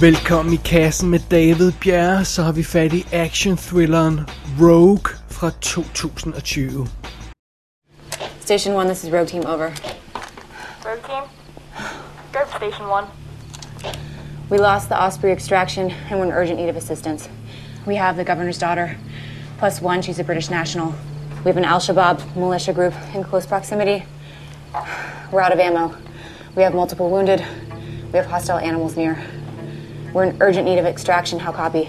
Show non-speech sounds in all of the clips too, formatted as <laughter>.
Velkommen i kassen med David Bjerre, så har vi fat i action-thrilleren Rogue fra 2020. Station 1, this is Rogue Team, over. Rogue team? Go to station one. We lost the Osprey extraction and we're in urgent need of assistance. We have the governor's daughter, plus one, she's a British national. We have an Al Shabaab militia group in close proximity. We're out of ammo. We have multiple wounded. We have hostile animals near. We're in urgent need of extraction. How copy?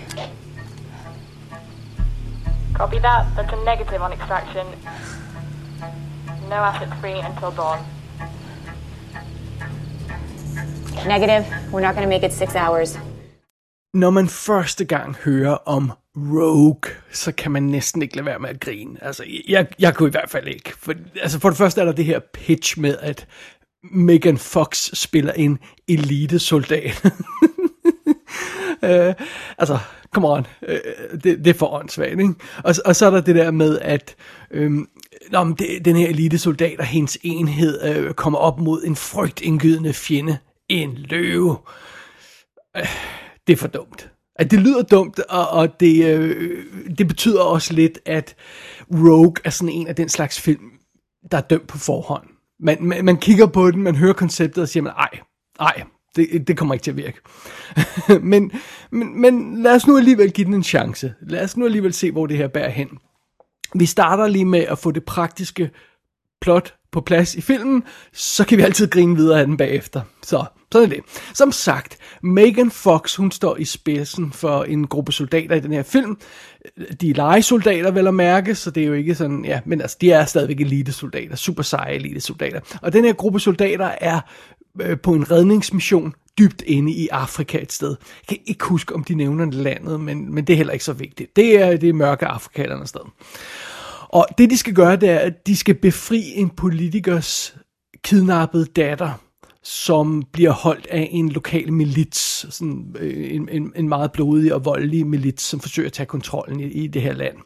Copy that. That's a negative on extraction. No assets free until dawn. Negative. We're not going to make it six hours. Når man første gang hører om Rogue, så kan man næsten ikke lade være med at grine. Altså, jeg, jeg kunne i hvert fald ikke. For, altså, for det første er der det her pitch med, at Megan Fox spiller en elitesoldat. <laughs> øh, altså, come on. Øh, det, det er for åndssvagt, ikke? Og, og så er der det der med, at øh, nå, men det, den her elitesoldat og hendes enhed øh, kommer op mod en frygtindgydende fjende. En løve. Øh, det er for dumt. At det lyder dumt, og, og det, øh, det betyder også lidt, at Rogue er sådan en af den slags film, der er dømt på forhånd. Man, man, man kigger på den, man hører konceptet og siger, man, nej, det, det kommer ikke til at virke. <laughs> men, men, men lad os nu alligevel give den en chance. Lad os nu alligevel se, hvor det her bærer hen. Vi starter lige med at få det praktiske plot på plads i filmen, så kan vi altid grine videre af den bagefter. Så sådan er det. Som sagt, Megan Fox, hun står i spidsen for en gruppe soldater i den her film. De er legesoldater, vel at mærke, så det er jo ikke sådan, ja, men altså, de er stadigvæk elitesoldater, super seje elitesoldater. Og den her gruppe soldater er øh, på en redningsmission dybt inde i Afrika et sted. Jeg kan ikke huske, om de nævner landet, men, men det er heller ikke så vigtigt. Det er det er mørke Afrika eller andet sted. Og det de skal gøre, det er, at de skal befri en politikers kidnappede datter, som bliver holdt af en lokal milits, sådan øh, en, en, en meget blodig og voldelig milits, som forsøger at tage kontrollen i, i det her land.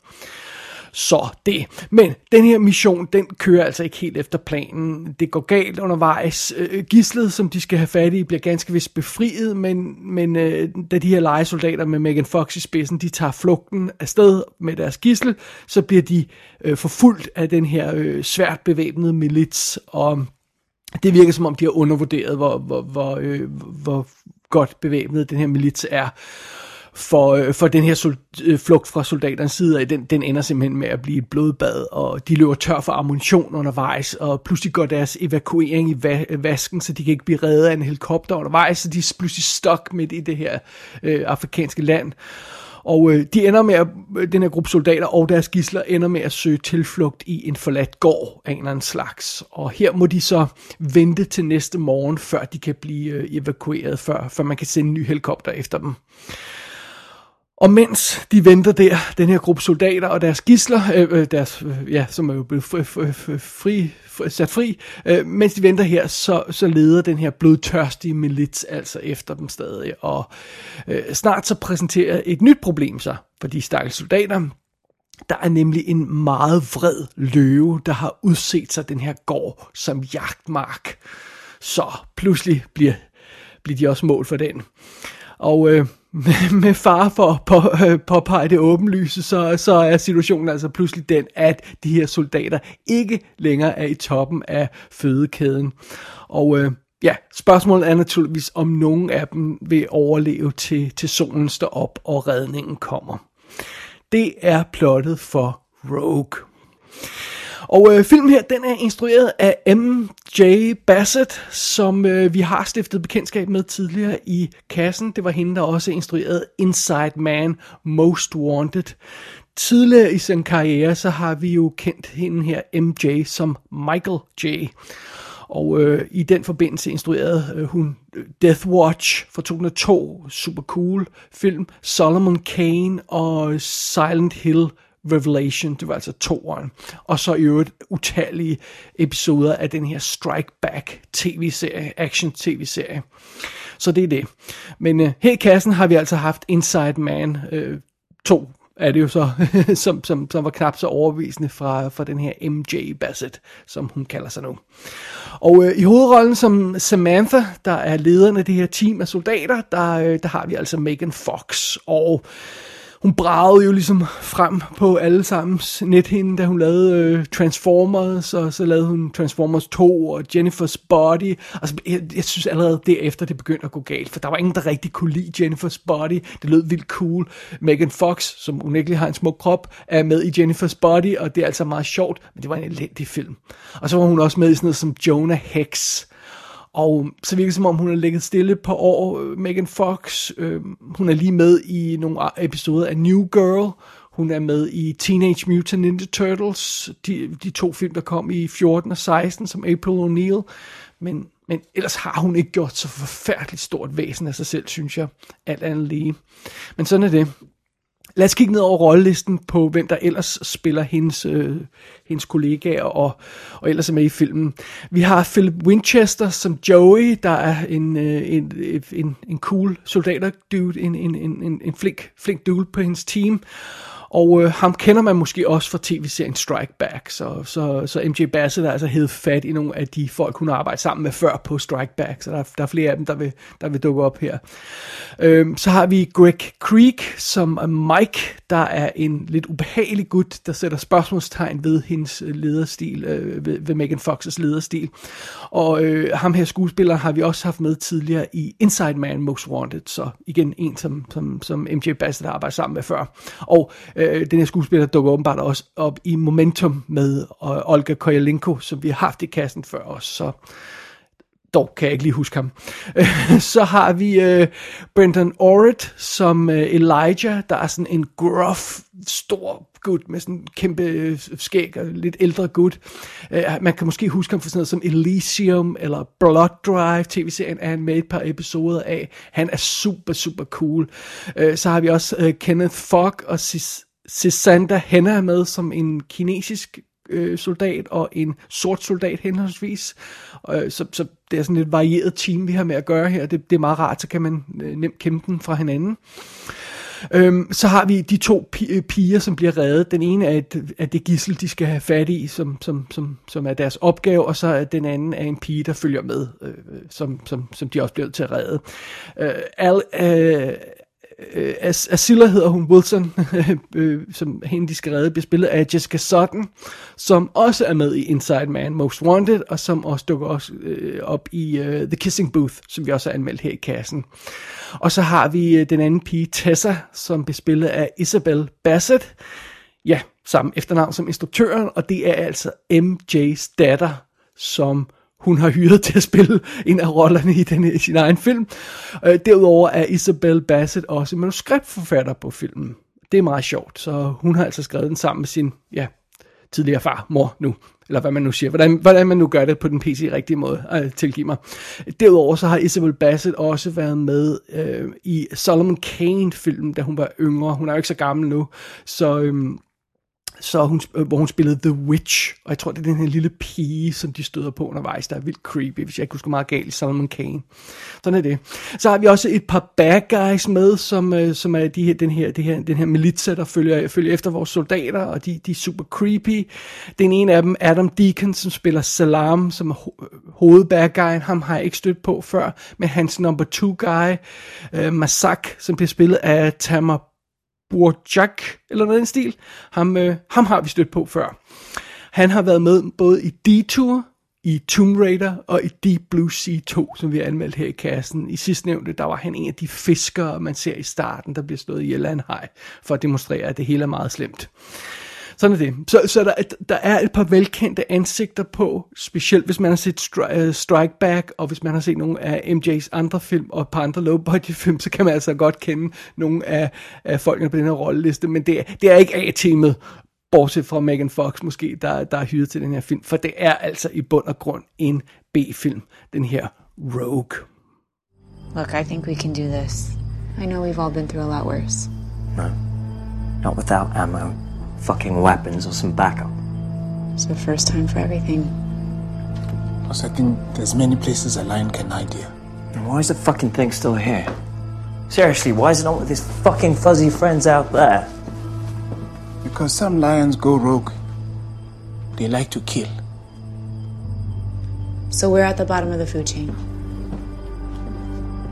Så det. Men den her mission, den kører altså ikke helt efter planen. Det går galt undervejs. Øh, Gislet, som de skal have fat i, bliver ganske vist befriet, men, men øh, da de her legesoldater med Megan Fox i spidsen, de tager flugten afsted med deres gissel, så bliver de øh, forfulgt af den her øh, svært bevæbnede milits, og det virker som om, de har undervurderet, hvor, hvor, hvor, øh, hvor godt bevæbnet den her milits er for, øh, for den her sol, øh, flugt fra soldaternes side af, den, den ender simpelthen med at blive et blodbad, og de løber tør for ammunition undervejs, og pludselig går deres evakuering i va- øh, vasken, så de kan ikke blive reddet af en helikopter undervejs, så de er pludselig stok midt i det her øh, afrikanske land. Og øh, de ender med at, den her gruppe soldater og deres gisler ender med at søge tilflugt i en forladt gård af en eller anden slags. Og her må de så vente til næste morgen, før de kan blive øh, evakueret, før, før man kan sende en ny helikopter efter dem. Og mens de venter der, den her gruppe soldater og deres gisler, øh, øh, deres, øh, ja, som er jo blevet fri, fri, fri, sat fri, øh, mens de venter her, så, så leder den her blodtørstige milits altså efter dem stadig. Og øh, snart så præsenterer et nyt problem sig for de stakkels soldater. Der er nemlig en meget vred løve, der har udset sig den her gård som jagtmark. Så pludselig bliver, bliver de også mål for den. Og øh, med far for at på, øh, påpege det åbenlyse, så, så er situationen altså pludselig den, at de her soldater ikke længere er i toppen af fødekæden. Og øh, ja, spørgsmålet er naturligvis, om nogen af dem vil overleve til, til solen står op og redningen kommer. Det er plottet for Rogue. Og øh, filmen her, den er instrueret af M.J. Bassett, som øh, vi har stiftet bekendtskab med tidligere i kassen. Det var hende, der også instruerede Inside Man Most Wanted. Tidligere i sin karriere, så har vi jo kendt hende her, MJ, som Michael J. Og øh, i den forbindelse instruerede øh, hun øh, Death Watch fra 2002, super cool film, Solomon Kane og Silent Hill Revelation, det var altså toeren, og så i øvrigt utallige episoder af den her Strike Back tv-serie, action tv-serie. Så det er det. Men øh, her i kassen har vi altså haft Inside Man øh, to er det jo så, <laughs> som, som, som var knap så overbevisende fra, fra den her MJ Bassett, som hun kalder sig nu. Og øh, i hovedrollen som Samantha, der er lederen af det her team af soldater, der, øh, der har vi altså Megan Fox. Og hun bragede jo ligesom frem på alle sammens nethinde, da hun lavede øh, Transformers, og så lavede hun Transformers 2 og Jennifer's Body. Altså, jeg, jeg synes allerede derefter, det begyndte at gå galt, for der var ingen, der rigtig kunne lide Jennifer's Body. Det lød vildt cool. Megan Fox, som unægteligt har en smuk krop, er med i Jennifer's Body, og det er altså meget sjovt, men det var en elendig film. Og så var hun også med i sådan noget som Jonah Hex, og så virker det som om, hun har ligget stille på år. Øh, Megan Fox, øh, hun er lige med i nogle episoder af New Girl. Hun er med i Teenage Mutant Ninja Turtles, de, de to film, der kom i 14 og 16, som April O'Neil. Men, men ellers har hun ikke gjort så forfærdeligt stort væsen af sig selv, synes jeg, alt andet lige. Men sådan er det. Lad os kigge ned over rollelisten på, hvem der ellers spiller hendes, øh, hendes kollegaer og, og ellers er med i filmen. Vi har Philip Winchester som Joey, der er en, øh, en, en, en cool soldater-dude, en, en, en, en flink, flink dude på hendes team. Og øh, ham kender man måske også fra tv-serien Strike Back, så, så, så MJ Bassett er altså hed fat i nogle af de folk, hun har arbejdet sammen med før på Strike Back, så der, der er flere af dem, der vil, der vil dukke op her. Øhm, så har vi Greg Creek som Mike, der er en lidt ubehagelig gut, der sætter spørgsmålstegn ved hendes øh, lederstil, øh, ved, ved Megan Fox's lederstil. Og øh, ham her skuespiller har vi også haft med tidligere i Inside Man Most Wanted, så igen en, som, som, som MJ Bassett har arbejdet sammen med før. Og øh, øh, den her skuespiller dukker åbenbart også op i Momentum med og Olga Koyalenko, som vi har haft i kassen før os, så dog kan jeg ikke lige huske ham. <laughs> så har vi øh, Brendan Orrit som øh, Elijah, der er sådan en gruff, stor gut med sådan en kæmpe øh, skæg og lidt ældre gut. Øh, man kan måske huske ham for sådan noget som Elysium eller Blood Drive, tv-serien er han med et par episoder af. Han er super, super cool. Øh, så har vi også øh, Kenneth Fogg og Cis Sisanda Henna med som en kinesisk øh, soldat og en sort soldat henholdsvis. Øh, så, så det er sådan et varieret team, vi har med at gøre her. Det, det er meget rart, så kan man øh, nemt kæmpe den fra hinanden. Øhm, så har vi de to øh, piger, som bliver reddet. Den ene er, et, er det gissel, de skal have fat i, som, som, som, som er deres opgave, og så er den anden er en pige, der følger med, øh, øh som, som, som de også bliver til at redde. Øh, Al, øh, øh, Asilla hedder hun, Wilson, <laughs> øh, som hende de skal redde, bliver spillet af Jessica Sutton, som også er med i Inside Man Most Wanted, og som også dukker også, øh, op i øh, The Kissing Booth, som vi også har anmeldt her i kassen. Og så har vi øh, den anden pige, Tessa, som bliver spillet af Isabel Bassett, ja, samme efternavn som instruktøren, og det er altså MJ's datter, som hun har hyret til at spille en af rollerne i, den, i sin egen film. Øh, derudover er Isabel Bassett også manuskriptforfatter på filmen. Det er meget sjovt, så hun har altså skrevet den sammen med sin ja, tidligere far, mor nu, eller hvad man nu siger, hvordan, hvordan man nu gør det på den PC-rigtige måde, øh, tilgiv mig. Derudover så har Isabel Bassett også været med øh, i Solomon Kane-filmen, da hun var yngre. Hun er jo ikke så gammel nu, så... Øh, så hun, øh, hvor hun spillede The Witch, og jeg tror, det er den her lille pige, som de støder på undervejs, der er vildt creepy, hvis jeg ikke husker meget galt, Solomon Kane. Sådan er det. Så har vi også et par bad guys med, som, øh, som er de her, den, her, det her, den her militser, der følger, følger efter vores soldater, og de, de er super creepy. Den ene af dem, Adam Deacon, som spiller Salam, som er ho- øh, hovedbad guyen, ham har jeg ikke stødt på før, men hans number two guy, øh, Masak, som bliver spillet af Tamar Burjak, eller noget i den stil. Ham, øh, ham har vi stødt på før. Han har været med både i Detour, i Tomb Raider og i Deep Blue Sea 2, som vi har anmeldt her i kassen. I sidste nævnte, der var han en af de fiskere, man ser i starten, der bliver slået i af hej, for at demonstrere, at det hele er meget slemt. Sådan er det. Så, så der, der er et par velkendte ansigter på, specielt hvis man har set Stri- uh, Strike Back, og hvis man har set nogle af MJ's andre film, og et par andre low-budget film, så kan man altså godt kende nogle af, af folkene på den her rolleliste, men det, det er ikke A-teamet, bortset fra Megan Fox måske, der, der er hyret til den her film, for det er altså i bund og grund en B-film, den her Rogue. Look, I think we can do this. I know we've all been through a lot worse. No. Not without ammo fucking weapons or some backup. It's the first time for everything. Plus, I think there's many places a lion can hide here. And why is the fucking thing still here? Seriously, why is it not with his fucking fuzzy friends out there? Because some lions go rogue. They like to kill. So we're at the bottom of the food chain.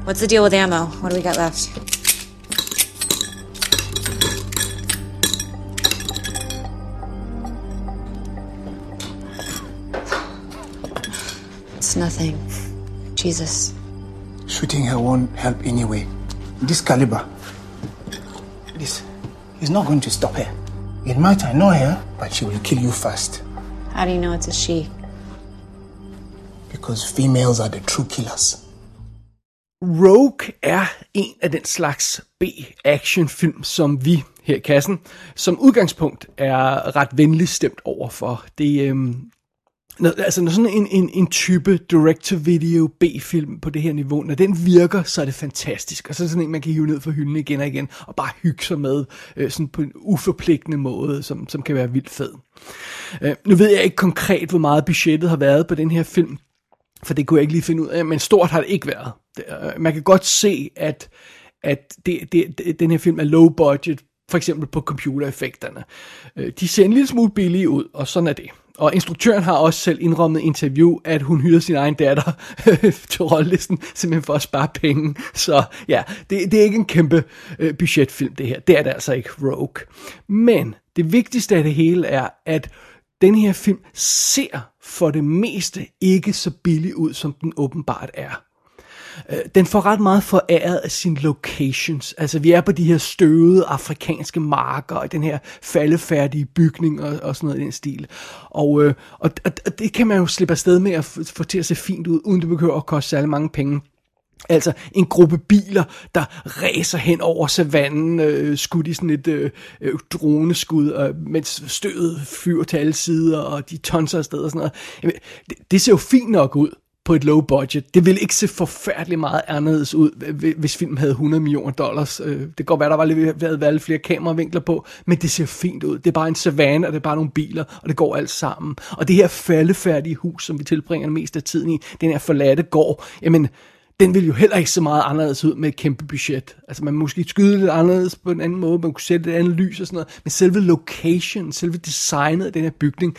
What's the deal with ammo? What do we got left? It's nothing. Jesus. Shooting her won't help anyway. This caliber, this is not going to stop her. It might annoy her, but she will kill you first. How do you know it's a she? Because females are the true killers. Rogue er en af den slags B-action-film, som vi her i kassen, som udgangspunkt er ret venligt stemt over for. Det, øhm, når, altså når sådan en, en, en type direct-to-video B-film på det her niveau, når den virker, så er det fantastisk. Og så er det sådan en, man kan hive ned fra hylden igen og igen, og bare hygge sig med, øh, sådan på en uforpligtende måde, som, som kan være vildt fed. Øh, nu ved jeg ikke konkret, hvor meget budgettet har været på den her film, for det kunne jeg ikke lige finde ud af, men stort har det ikke været. Det, øh, man kan godt se, at, at det, det, det, den her film er low budget, for eksempel på computereffekterne. Øh, de ser en lille smule billige ud, og sådan er det. Og instruktøren har også selv indrømmet i interview, at hun hyrede sin egen datter <laughs> til rollelisten, simpelthen for at spare penge. Så ja, det, det er ikke en kæmpe øh, budgetfilm det her. Det er det altså ikke Rogue. Men det vigtigste af det hele er, at den her film ser for det meste ikke så billig ud, som den åbenbart er. Øh, Den får ret meget foræret af sine locations. Altså, vi er på de her støvede afrikanske marker, og den her faldefærdige bygning og, og sådan noget i den stil. Og, øh, og, og det kan man jo slippe afsted med at få til at se fint ud, uden det behøver at koste særlig mange penge. Altså en gruppe biler, der ræser hen over savannen, øh, skudt i sådan et øh, øh, droneskud, og, mens stødet fyrer til alle sider, og de tonser afsted og sådan noget. Jamen, det, det ser jo fint nok ud på et low budget. Det ville ikke se forfærdeligt meget anderledes ud, hvis filmen havde 100 millioner dollars. Øh, det kan godt være, der var lidt, været valgt flere kameravinkler på, men det ser fint ud. Det er bare en savanne, og det er bare nogle biler, og det går alt sammen. Og det her faldefærdige hus, som vi tilbringer det meste af tiden i, den her forladte gård, jamen, den vil jo heller ikke se meget anderledes ud med et kæmpe budget. Altså man måske skyde lidt anderledes på en anden måde, man kunne sætte et andet lys og sådan noget, men selve location, selve designet af den her bygning,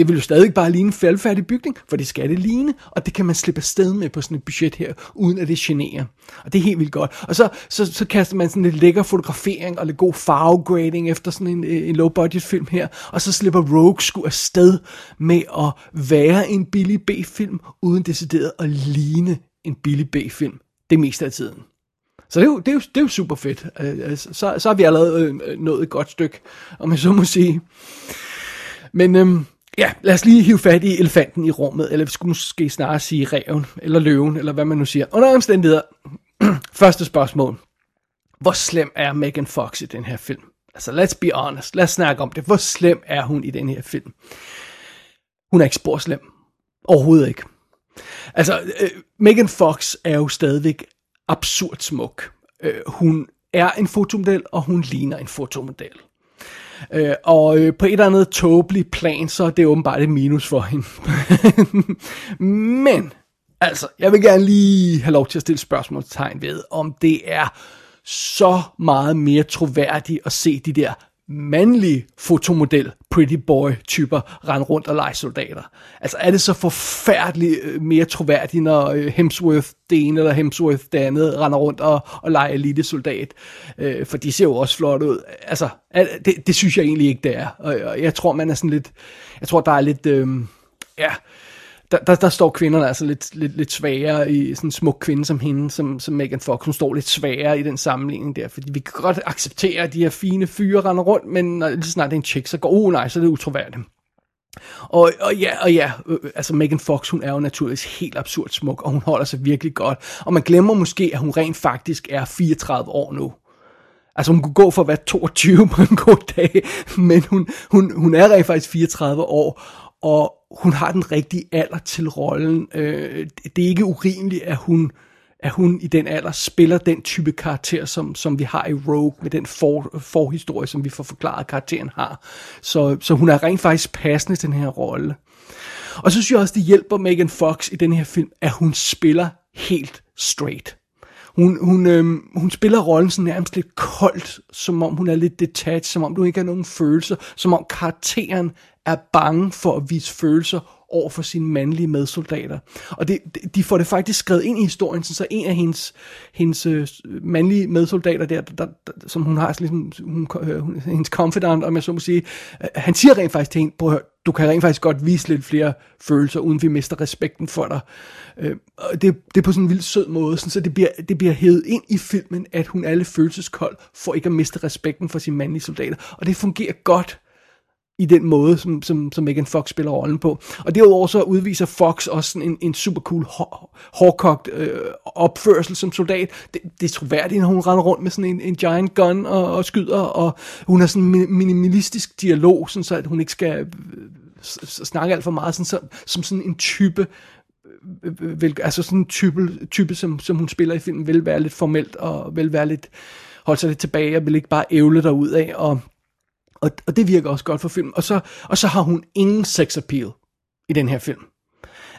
det vil jo stadig bare ligne en faldfærdig bygning, for det skal det ligne, og det kan man slippe afsted med på sådan et budget her, uden at det generer. Og det er helt vildt godt. Og så, så, så kaster man sådan lidt lækker fotografering og lidt god farvegrading efter sådan en, øh, en low budget film her, og så slipper Rogue sgu afsted med at være en billig B-film, uden decideret at ligne en billig B-film det meste af tiden. Så det er jo, det er jo, det er jo super fedt. Øh, øh, så, så har vi allerede nået et godt stykke, om man så må sige. Men øhm, ja, lad os lige hive fat i elefanten i rummet, eller vi skulle måske snarere sige reven, eller løven, eller hvad man nu siger. Under omstændigheder, <clears throat> første spørgsmål. Hvor slem er Megan Fox i den her film? Altså, let's be honest. Lad os snakke om det. Hvor slem er hun i den her film? Hun er ikke spor slem. Overhovedet ikke. Altså, øh, Megan Fox er jo stadigvæk absurd smuk. Øh, hun er en fotomodel, og hun ligner en fotomodel. Øh, og øh, på et eller andet tåbeligt plan, så er det åbenbart et minus for hende. <laughs> Men, altså, jeg vil gerne lige have lov til at stille spørgsmålstegn ved, om det er så meget mere troværdigt at se de der mandlige fotomodel pretty boy typer rende rundt og lege soldater. Altså er det så forfærdeligt øh, mere troværdigt, når øh, Hemsworth det ene eller Hemsworth det andet render rundt og, og leger elite soldat. Øh, for de ser jo også flot ud. Altså er, det, det synes jeg egentlig ikke det er. Og, og jeg tror man er sådan lidt, jeg tror der er lidt, øh, ja, der, der, der står kvinderne altså lidt, lidt, lidt svagere i sådan en smuk kvinde som hende, som, som Megan Fox. Hun står lidt svagere i den sammenligning der, fordi vi kan godt acceptere, at de her fine fyre render rundt, men når lige snart det er en chick, så går, oh nej, så er det utroværdigt. Og, og ja, og ja, øh, øh altså Megan Fox, hun er jo naturligvis helt absurd smuk, og hun holder sig virkelig godt. Og man glemmer måske, at hun rent faktisk er 34 år nu. Altså hun kunne gå for at være 22 på en god dag, <laughs> men hun, hun, hun er rent faktisk 34 år, og hun har den rigtige alder til rollen. Øh, det er ikke urimeligt, at hun, at hun i den alder spiller den type karakter, som, som vi har i Rogue, med den for, forhistorie, som vi får forklaret, at karakteren har. Så, så hun er rent faktisk passende til den her rolle. Og så synes jeg også, det hjælper Megan Fox i den her film, at hun spiller helt straight. Hun, hun, øh, hun spiller rollen sådan nærmest lidt koldt, som om hun er lidt detached, som om du ikke har nogen følelser, som om karakteren er bange for at vise følelser over for sine mandlige medsoldater. Og det, de får det faktisk skrevet ind i historien, så en af hendes, hendes øh, mandlige medsoldater der, der, der, som hun har, ligesom, hun, hun, hendes confidant, om jeg så må sige, øh, han siger rent faktisk til hende, prøv at høre, du kan rent faktisk godt vise lidt flere følelser, uden vi mister respekten for dig. Øh, og det, det er på sådan en vild sød måde, sådan, så det bliver, det bliver hævet ind i filmen, at hun er lidt følelseskold, for ikke at miste respekten for sine mandlige soldater. Og det fungerer godt i den måde, som, som, som Megan Fox spiller rollen på. Og derudover så udviser Fox også sådan en, en super cool, hårdkogt øh, opførsel som soldat. Det, det er troværdigt, når hun render rundt med sådan en, en giant gun og, og skyder, og hun har sådan en minimalistisk dialog, sådan så at hun ikke skal snakke alt for meget, sådan, så, som sådan en type øh, øh vil, altså sådan en type, type som, som hun spiller i filmen, vil være lidt formelt og vil være lidt holde sig lidt tilbage og vil ikke bare ævle derud af og og, og det virker også godt for filmen. Og så, og så har hun ingen sex appeal i den her film.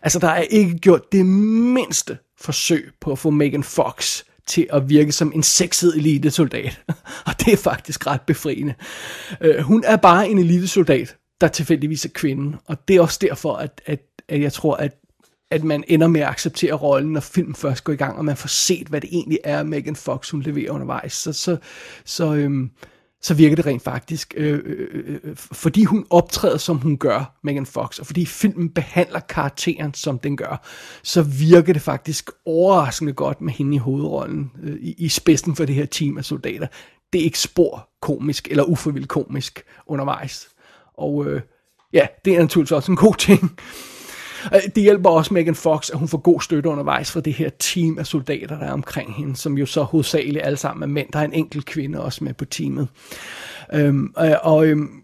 Altså, der er ikke gjort det mindste forsøg på at få Megan Fox til at virke som en sexet elitesoldat. <laughs> og det er faktisk ret befriende. Uh, hun er bare en elitesoldat, der tilfældigvis er kvinde. Og det er også derfor, at, at, at jeg tror, at at man ender med at acceptere rollen, når filmen først går i gang, og man får set, hvad det egentlig er, Megan Fox hun leverer undervejs. Så, så, så, øhm, så virker det rent faktisk, øh, øh, øh, øh fordi hun optræder, som hun gør, Megan Fox, og fordi filmen behandler karakteren, som den gør, så virker det faktisk overraskende godt med hende i hovedrollen, øh, i, i spidsen for det her team af soldater. Det er ikke spor komisk, eller ufrivilligt komisk undervejs. Og øh, ja, det er naturligvis også en god ting. Øh, det hjælper også Megan Fox, at hun får god støtte undervejs fra det her team af soldater, der er omkring hende, som jo så hovedsageligt alle sammen er mænd. Der er en enkelt kvinde også med på teamet. Øhm, øh, og øhm,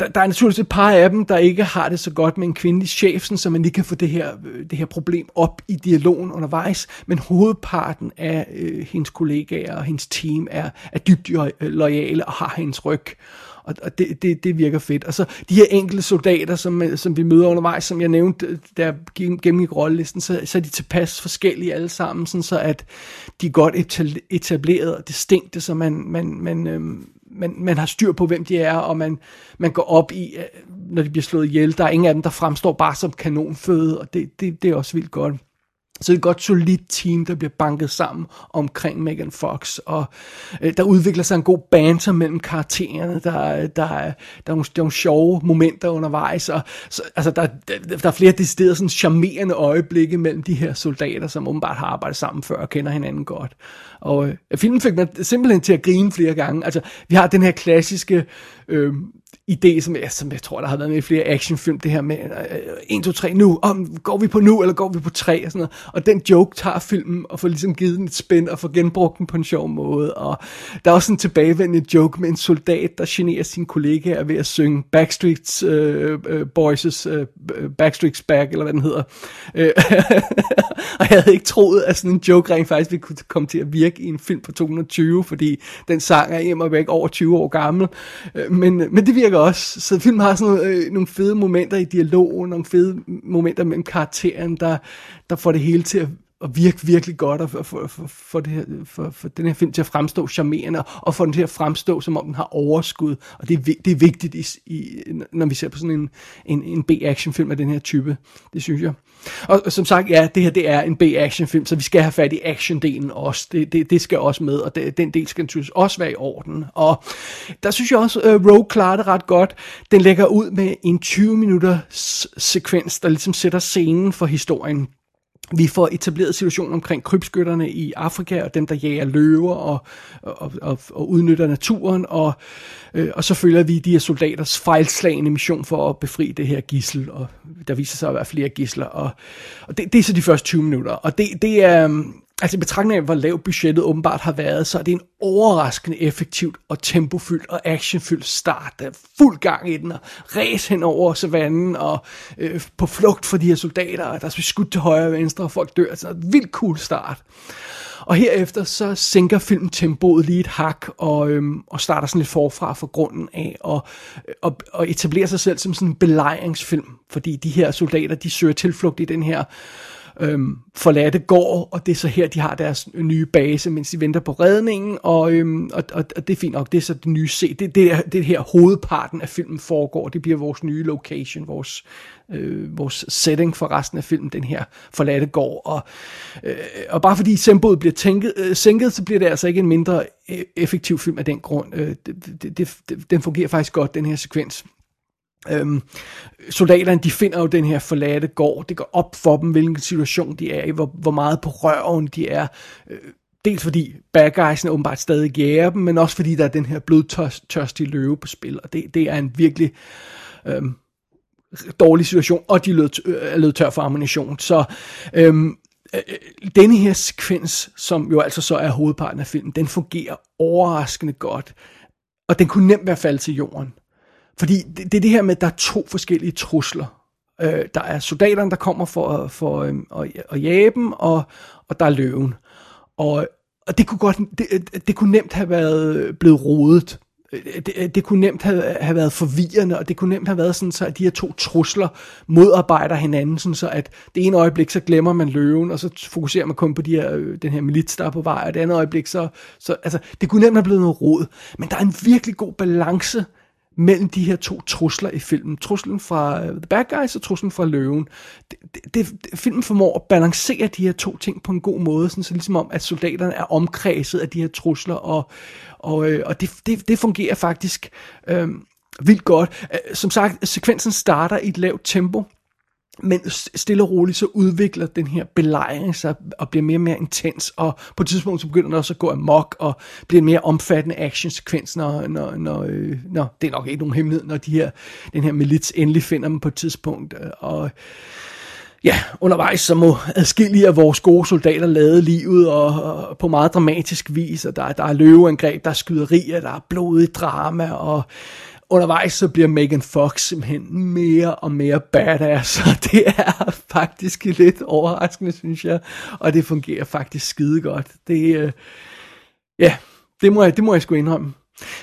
der, der er naturligvis et par af dem, der ikke har det så godt med en kvindelig chef, så man lige kan få det her, øh, det her problem op i dialogen undervejs. Men hovedparten af øh, hendes kollegaer og hendes team er, er dybt lojale og har hendes ryg og, og det, det, det virker fedt. Og så de her enkelte soldater, som, øh, som vi møder undervejs, som jeg nævnte, øh, der gennemgik rollelisten, så, så er de tilpas forskellige alle sammen, sådan så at de er godt etableret og distinkte, så man, man, man, øhm, man, man har styr på, hvem de er, og man, man går op i, øh, når de bliver slået ihjel. Der er ingen af dem, der fremstår bare som kanonføde, og det, det, det er også vildt godt. Så det er et godt solidt team, der bliver banket sammen omkring Megan Fox, og øh, der udvikler sig en god banter mellem karaktererne, der, der, der, er, der, er, nogle, der er nogle sjove momenter undervejs, og så, altså, der, der, der er flere deciderede sådan charmerende øjeblikke mellem de her soldater, som åbenbart har arbejdet sammen før og kender hinanden godt. Og øh, filmen fik mig simpelthen til at grine flere gange. Altså, vi har den her klassiske øh, idé, som jeg, som jeg tror, der har været med i flere actionfilm, det her med øh, 1, 2, 3, nu, om, går vi på nu, eller går vi på 3, og sådan noget. Og den joke tager filmen, og får ligesom givet den et spænd, og får genbrugt den på en sjov måde. Og der er også en tilbagevendende joke med en soldat, der generer sine kollegaer ved at synge Backstreet's øh, øh, Boys' øh, Backstreet's Back, eller hvad den hedder. Øh, <laughs> og jeg havde ikke troet, at sådan en joke rent faktisk ville kunne komme til at virke i en film på 220, fordi den sang er hjemme væk over 20 år gammel. Øh, men, øh, men det virker også. Så filmen har sådan øh, nogle fede momenter i dialogen, nogle fede momenter mellem karakteren, der, der får det hele til at, at virke virkelig godt, og for, for, for, det her, for, for den her film til at fremstå charmerende, og få den til at fremstå, som om den har overskud. Og det er, det er vigtigt, i, i, når vi ser på sådan en, en, en B-action-film af den her type. Det synes jeg. Og, og som sagt, ja, det her det er en B-action-film, så vi skal have fat i actiondelen også. Det, det, det skal også med, og det, den del skal naturligvis også være i orden. Og der synes jeg også, uh, Rogue klarer det ret godt. Den lægger ud med en 20 minutters sekvens, der ligesom sætter scenen for historien vi får etableret situationen omkring krybskytterne i Afrika, og dem, der jager løver og, og, og, og udnytter naturen, og, øh, og så følger vi de her soldaters fejlslagende mission for at befri det her gissel, og der viser sig at være flere gissler, og, og det, det er så de første 20 minutter, og det, det er, øhm, Altså i betragtning af, hvor lav budgettet åbenbart har været, så er det en overraskende effektivt og tempofyldt og actionfyldt start. Der er fuld gang i den, og ræs hen over savannen, og øh, på flugt for de her soldater, og der er skudt til højre og venstre, og folk dør. Altså en vildt cool start. Og herefter så sænker filmen tempoet lige et hak, og, øhm, og starter sådan lidt forfra for grunden af, og, og, øh, og etablerer sig selv som sådan en belejringsfilm, fordi de her soldater, de søger tilflugt i den her øhm, forladte gård, og det er så her, de har deres nye base, mens de venter på redningen, og, øhm, og, og, og det er fint nok, det er så det nye se, det, det, er, det er her hovedparten af filmen foregår, det bliver vores nye location, vores, øh, vores setting for resten af filmen, den her forladte gård, og, øh, og bare fordi tempoet bliver tænket, øh, sænket, så bliver det altså ikke en mindre øh, effektiv film af den grund, øh, det, det, det, den fungerer faktisk godt, den her sekvens. Øhm, soldaterne de finder jo den her forladte gård. Det går op for dem hvilken situation de er i Hvor, hvor meget på røven de er. Øh, Dels fordi bad guysene åbenbart stadig jæger dem Men også fordi der er den her blodtørstige løve på spil Og det, det er en virkelig øhm, Dårlig situation Og de lød, øh, er lød tør for ammunition. Så øhm, øh, øh, denne her sekvens Som jo altså så er hovedparten af filmen Den fungerer overraskende godt Og den kunne nemt være faldet til jorden fordi det, det er det her med, at der er to forskellige trusler. Øh, der er soldaterne, der kommer for, for øh, at, at jage dem, og, og der er løven. Og, og det kunne godt, det, det kunne nemt have været blevet rodet. Det, det kunne nemt have, have været forvirrende, og det kunne nemt have været sådan, så at de her to trusler modarbejder hinanden, sådan så at det ene øjeblik, så glemmer man løven, og så fokuserer man kun på de her, øh, den her milits, der er på vej, og det andet øjeblik, så, så altså, det kunne nemt have blevet noget rod. Men der er en virkelig god balance mellem de her to trusler i filmen. Truslen fra øh, The Bad Guys og truslen fra Løven. Det, det, det, filmen formår at balancere de her to ting på en god måde, sådan så ligesom om, at soldaterne er omkredset af de her trusler, og, og, øh, og det, det, det fungerer faktisk øh, vildt godt. Øh, som sagt, sekvensen starter i et lavt tempo, men stille og roligt så udvikler den her belejring sig og bliver mere og mere intens, og på et tidspunkt så begynder den også at gå amok og bliver en mere omfattende actionsekvens, når, når, når, øh, når, det er nok ikke nogen hemmelighed, når de her, den her milits endelig finder dem på et tidspunkt, øh, og ja, undervejs så må adskillige af vores gode soldater lade livet og, og på meget dramatisk vis, og der, der er løveangreb, der er skyderier, der er blodigt drama, og undervejs så bliver Megan Fox simpelthen mere og mere badass, <laughs> og det er faktisk lidt overraskende, synes jeg, og det fungerer faktisk skide godt. Det, øh, ja, det må jeg, det må jeg sgu indrømme.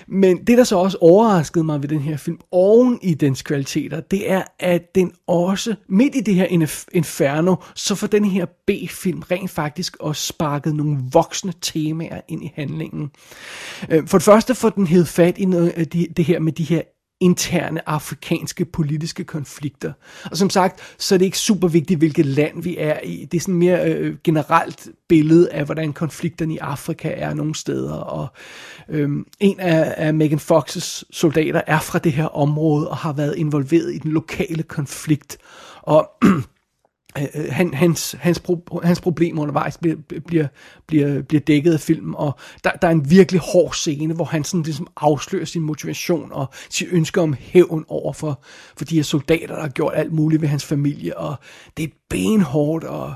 Men det, der så også overraskede mig ved den her film, oven i dens kvaliteter, det er, at den også, midt i det her inferno, så får den her B-film rent faktisk også sparket nogle voksne temaer ind i handlingen. Øh, for det første får den hed fat i noget af det her med de her interne afrikanske politiske konflikter. Og som sagt, så er det ikke super vigtigt, hvilket land vi er i. Det er sådan mere øh, generelt billede af, hvordan konflikterne i Afrika er nogle steder. Og øhm, en af, af Megan Foxes soldater er fra det her område og har været involveret i den lokale konflikt. Og <clears throat> Øh, han, hans, hans, pro, hans problemer undervejs bliver, bliver, bliver, bliver dækket af filmen, og der, der er en virkelig hård scene, hvor han sådan ligesom afslører sin motivation og sit ønske om hævn over for, for de her soldater, der har gjort alt muligt ved hans familie, og det er benhårdt, og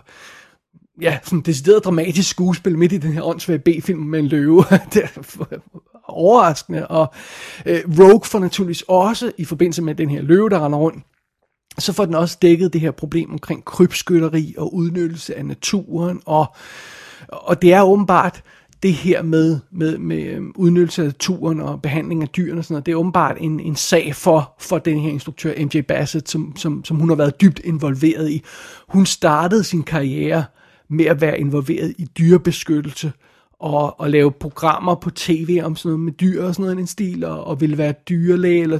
ja, sådan decideret dramatisk skuespil midt i den her åndssvage B-film med en løve. <laughs> det er overraskende, og øh, Rogue får naturligvis også, i forbindelse med den her løve, der render rundt, så får den også dækket det her problem omkring krybskytteri og udnyttelse af naturen, og, og det er åbenbart det her med, med, med øhm, udnyttelse af naturen og behandling af dyrene og sådan noget, det er åbenbart en, en sag for, for den her instruktør, MJ Bassett, som, som, som hun har været dybt involveret i. Hun startede sin karriere med at være involveret i dyrebeskyttelse, og, og lave programmer på tv om sådan noget med dyr og sådan noget i en stil, og, og ville være dyrlæge eller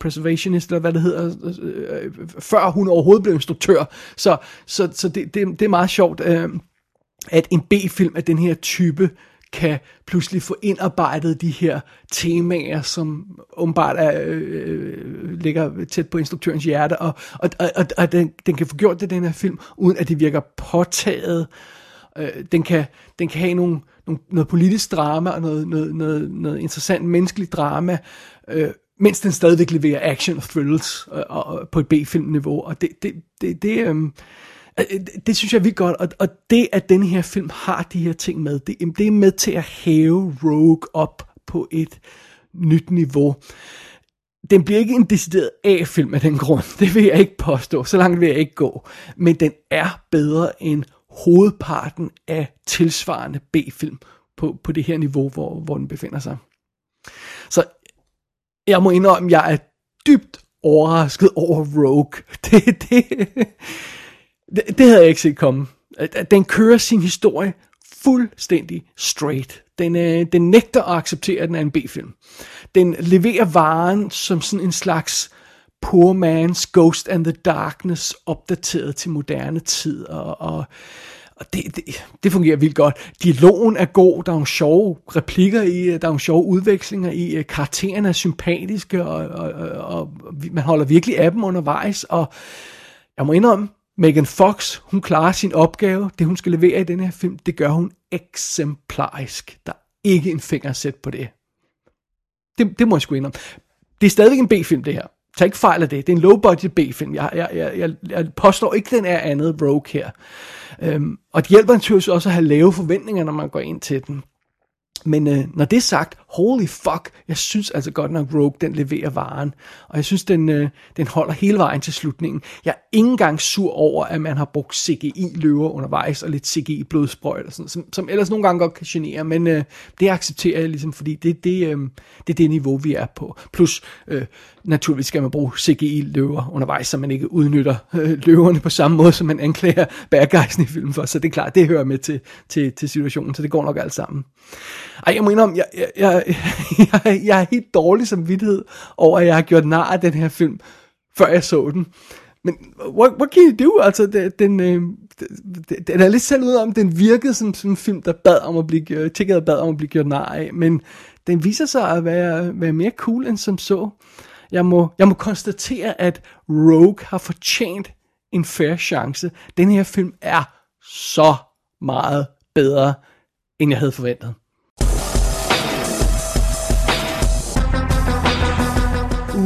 preservationist, eller hvad det hedder, øh, før hun overhovedet blev instruktør. Så, så, så det, det, det er meget sjovt, øh, at en B-film af den her type kan pludselig få indarbejdet de her temaer, som åbenbart er, øh, øh ligger tæt på instruktørens hjerte, og, og, og, og den, den kan få gjort det, den her film, uden at det virker påtaget. Øh, den, kan, den kan have nogle nogle, noget politisk drama og noget, noget, noget, noget interessant menneskeligt drama, øh, mens den stadigvæk leverer action og thrills øh, og, på et B-filmniveau. Og det, det, det, det, øhm, øh, øh, det, det synes jeg er vildt godt. Og, og det, at den her film har de her ting med, det, det er med til at hæve Rogue op på et nyt niveau. Den bliver ikke en decideret A-film af den grund. <laughs> Det vil jeg ikke påstå. Så langt vil jeg ikke gå. Men den er bedre end hovedparten af tilsvarende B-film på, på det her niveau, hvor, hvor den befinder sig. Så jeg må indrømme, at jeg er dybt overrasket over Rogue. <laughs> Det, det, det, det havde jeg ikke set komme. Den kører sin historie fuldstændig straight. Den, øh, den nægter at acceptere, at den er en B-film. Den leverer varen som sådan en slags poor man's Ghost and the Darkness opdateret til moderne tid. Og, og, og det, det, det fungerer vildt godt. Dialogen er god, der er nogle sjove replikker i, der er nogle sjove udvekslinger i, øh, karaktererne er sympatiske, og, og, og, og man holder virkelig af dem undervejs, og jeg må indrømme, Megan Fox, hun klarer sin opgave, det hun skal levere i den her film, det gør hun eksemplarisk. Der er ikke en finger sæt på det. det. Det må jeg sgu indrømme. Det er stadigvæk en B-film, det her. Tag ikke fejl af det. Det er en low-budget B-film. Jeg, jeg, jeg, jeg, påstår ikke, den er andet Rogue her. Øhm, og det hjælper naturligvis også at have lave forventninger, når man går ind til den. Men øh, når det er sagt, holy fuck, jeg synes altså godt nok Rogue, den leverer varen. Og jeg synes, den, øh, den holder hele vejen til slutningen. Jeg er ikke engang sur over, at man har brugt CGI-løver undervejs, og lidt CGI-blodsprøjt, og sådan, som, som ellers nogle gange godt kan genere, men øh, det accepterer jeg ligesom, fordi det, det, øh, det er det niveau, vi er på. Plus, øh, naturligvis skal man bruge CGI-løver undervejs, så man ikke udnytter øh, løverne på samme måde, som man anklager bad i filmen for. Så det er klart, det hører med til, til, til situationen, så det går nok alt sammen. Ej, jeg må indrømme, jeg, jeg, jeg, <laughs> jeg, jeg er helt dårlig som vidtighed over, at jeg har gjort nar af den her film, før jeg så den. Men what, what can you do? Altså, den, øh, den, den er lidt selv ud om, den virkede som, som en film, der bad om at blive, gjort, tikkede bad om at blive gjort nar af, men den viser sig at være, være mere cool end som så. Jeg må, jeg må konstatere, at Rogue har fortjent en fair chance. Den her film er så meget bedre, end jeg havde forventet.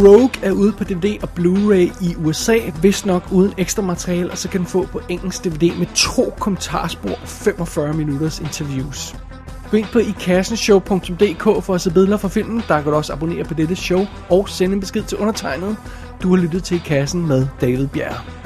Rogue er ude på DVD og Blu-ray i USA, hvis nok uden ekstra materiale, og så kan den få på engelsk DVD med to kommentarspor og 45 minutters interviews. Gå ind på ikassenshow.dk for at se billeder fra filmen. Der kan du også abonnere på dette show og sende en besked til undertegnet. Du har lyttet til I Kassen med David Bjerg.